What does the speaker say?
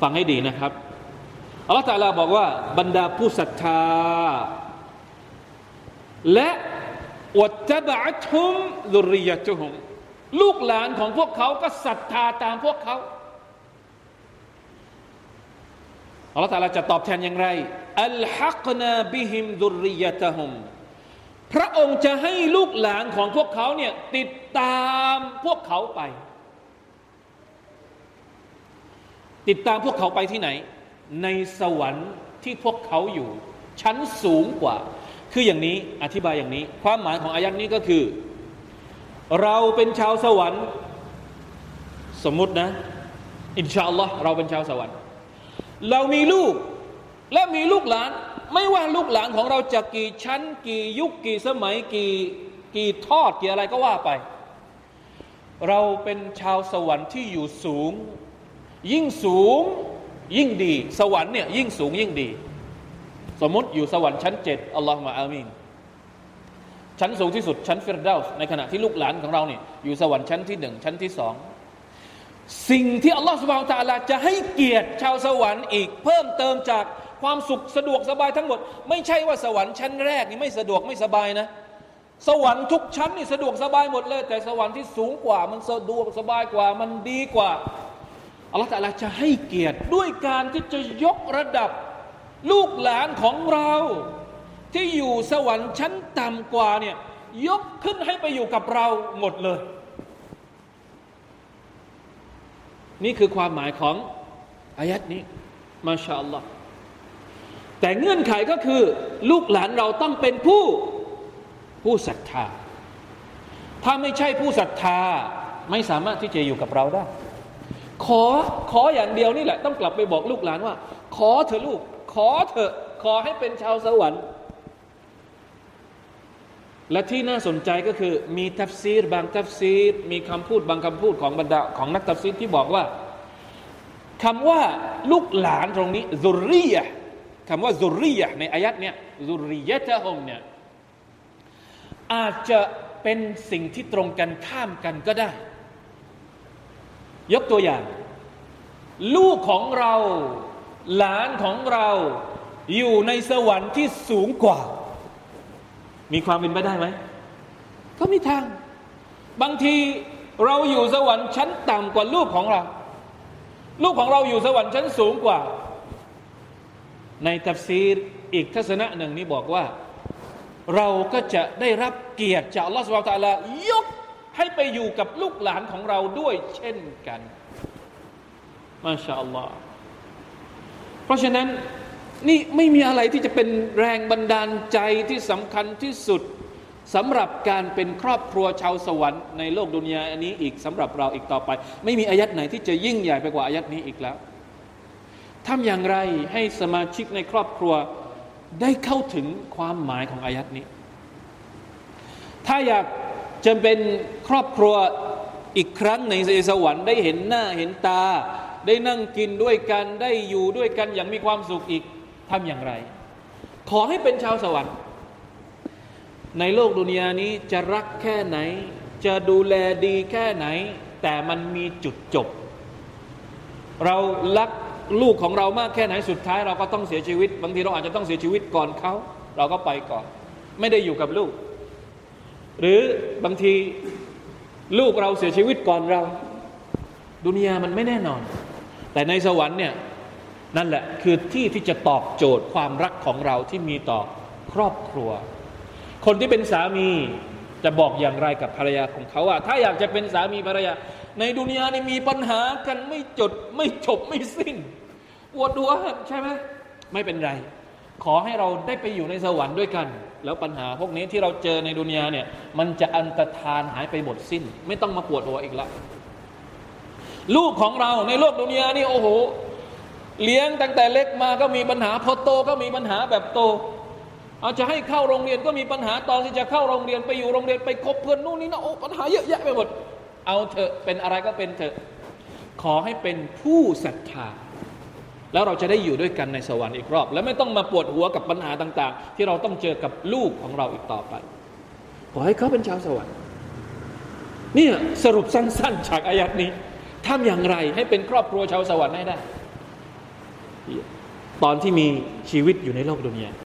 ฟังให้ดีนะครับอัลลอฮฺตาลาบอกว่าบรรดาผู้ศรัทธา และวัตบะทุมดุริยะตุฮุมลูกหลานของพวกเขาก็ศรัทธาตามพวกเขาอัลลอฮฺตาลาจะตอบแทนอย่างไรอัลฮักนาบิฮิมดุริยะตฮุมพระองค์จะให้ลูกหลานของพวกเขาเนี่ยติดตามพวกเขาไป ติดตามพวกเขาไปที่ไหน ในสวรรค์ที่พวกเขาอยู่ ชั้นสูงกว่า คืออย่างนี้อธิบายอย่างนี้ ความหมายของอายัดนี้ก็คือ เราเป็นชาวสวรรค์ สมมุตินะ อินชาอัลลอฮ์เราเป็นชาวสวรรค์ เรามีลูกและมีลูกหลาน ไม่ว่าลูกหลานของเราจะกี่ชั้น กี่ยุคกี่สมัยกี่กี่ทอดกี่อะไรก็ว่าไป เราเป็นชาวสวรรค์ที่อยู่สูง ยิ่งสูงยิ่งดี สวรรค์เนี่ยยิ่งสูงยิ่งดี สมมติอยู่สวรรค์ชั้นเจ็ดอัลลอฮฺมาอามีนชั้นสูงที่สุดชั้นฟิรดาสในขณะที่ลูกหลานของเราเนี่ยอยู่สวรรค์ชั้นที่หนึ่งชั้นที่สองสิ่งที่อัลลอฮฺสุบฮานตะลาจะให้เกียรติชาวสวรรค์อีก เพิ่มเติมจากความสุขสะดวกสบายทั้งหมด ไม่ใช่ว่าสวรรค์ชั้นแรกนี่ไม่สะดวกไม่สบายนะ สวรรค์ทุกชั้นนี่สะดวกสบายหมดเลย แต่สวรรค์ที่สูงกว่ามันสะดวกสบายกว่ามันดีกว่า อัลลอฮฺตะลาจะให้เกียรติด้วยการที่จะยกระดับลูกหลานของเรา ที่อยู่สวรรค์ชั้นต่ำกว่าเนี่ยยกขึ้นให้ไปอยู่กับเราหมดเลย นี่คือความหมายของอายัดนี้มาชาอัลลอฮ์แต่เงื่อนไขก็คือ ลูกหลานเราต้องเป็นผู้ผู้ศรัทธา ถ้าไม่ใช่ผู้ศรัทธา ไม่สามารถที่จะอยู่กับเราได้ ขอขออย่างเดียวนี่แหละ ต้องกลับไปบอกลูกหลานว่า ขอเถอะลูก ขอเถอะ ขอให้เป็นชาวสวรรค์ และที่น่าสนใจก็คือ มีทัฟซีรบางทัฟซีรมีคำพูดบางคำพูดของบรรดาของนักทัฟซีรที่บอกว่าคำว่าลูกหลานตรงนี้ซุรียะคำว่าซุรียะในอายัดเนี้ยซุรียะตะฮมเนี่ยอาจจะเป็นสิ่งที่ตรงกันข้ามกันก็ได้ ยกตัวอย่าง ลูกของเรา หลานของเราอยู่ในสวรรค์ที่สูงกว่า มีความเป็นไปได้ไหม ก็มีทาง บางทีเราอยู่สวรรค์ชั้นต่ำกว่าลูกของเรา ลูกของเราอยู่สวรรค์ชั้นสูงกว่า ในตัฟซีรอีกทัศนะหนึ่งนี้บอกว่า เราก็จะได้รับเกียรติจากอัลลอฮฺสุบบร์ตะลายก ให้ไปอยู่กับลูกหลานของเราด้วยเช่นกันมาชาอัลลอฮ์เพราะฉะนั้นนี่ไม่มีอะไรที่จะเป็นแรงบันดาลใจที่สำคัญที่สุดสำหรับการเป็นครอบครัวชาวสวรรค์ในโลกดุนยาอันนี้อีกสำหรับเราอีกต่อไป ไม่มีอายัดไหนที่จะยิ่งใหญ่ไปกว่าอายัดนี้อีกแล้วทำอย่างไรให้สมาชิกในครอบครัวได้เข้าถึงความหมายของอายัดนี้ ถ้าอยาก จะเป็นครอบครัวอีกครั้งในสวรรค์ได้เห็นหน้าเห็นตา ได้นั่งกินด้วยกันได้อยู่ด้วยกันอย่างมีความสุขอีกทำอย่างไร ขอให้เป็นชาวสวรรค์ ในโลกดุนยานี้จะรักแค่ไหน จะดูแลดีแค่ไหน แต่มันมีจุดจบ เรารักลูกของเรามากแค่ไหนสุดท้ายเราก็ต้องเสียชีวิต บางทีเราอาจจะต้องเสียชีวิตก่อนเขา เราก็ไปก่อน ไม่ได้อยู่กับลูก หรือบางทีลูกเราเสียชีวิตก่อนเรา ดุนยามันไม่แน่นอน แต่ในสวรรค์เนี่ยนั่นแหละคือที่ที่จะตอบโจทย์ความรักของเราที่มีต่อครอบครัว คนที่เป็นสามีจะบอกอย่างไรกับภรรยาของเขาว่า ถ้าอยากจะเป็นสามีภรรยา ในดุนยานี่มีปัญหากันไม่จดไม่จบไม่สิ้นปวดหัวใช่ไหมไม่เป็นไร ขอให้เราได้ไปอยู่ในสวรรค์ด้วยกัน แล้วปัญหาพวกนี้ที่เราเจอในดุนยาเนี่ยมันจะอันตรธานหายไปหมดสิ้น ไม่ต้องมาปวดหัวอีกแล้วลูกของเราในโลกดุนยานี่โอ้โห เลี้ยงตั้งแต่เล็กมาก็มีปัญหาพอโตก็มีปัญหาแบบโต เอาจะให้เข้าโรงเรียนก็มีปัญหาตอนที่จะเข้าโรงเรียนไปอยู่โรงเรียนไปคบเพื่อนนู่นนี่นะโอ้ปัญหาเยอะแยะไปหมด เอาเถอะเป็นอะไรก็เป็นเถอะ ขอให้เป็นผู้ศรัทธา แล้วเราจะได้อยู่ด้วยกันในสวรรค์อีกรอบ และไม่ต้องมาปวดหัวกับปัญหาต่าง ๆ ที่เราต้องเจอกับลูกของเราอีกต่อไป ขอให้เขาเป็นชาวสวรรค์เนี่ยสรุปสั้น ๆ จากอายัดนี้ทำอย่างไรให้เป็นครอบครัวชาวสวรรค์ให้ได้ ตอนที่มีชีวิตอยู่ในโลกดุนยา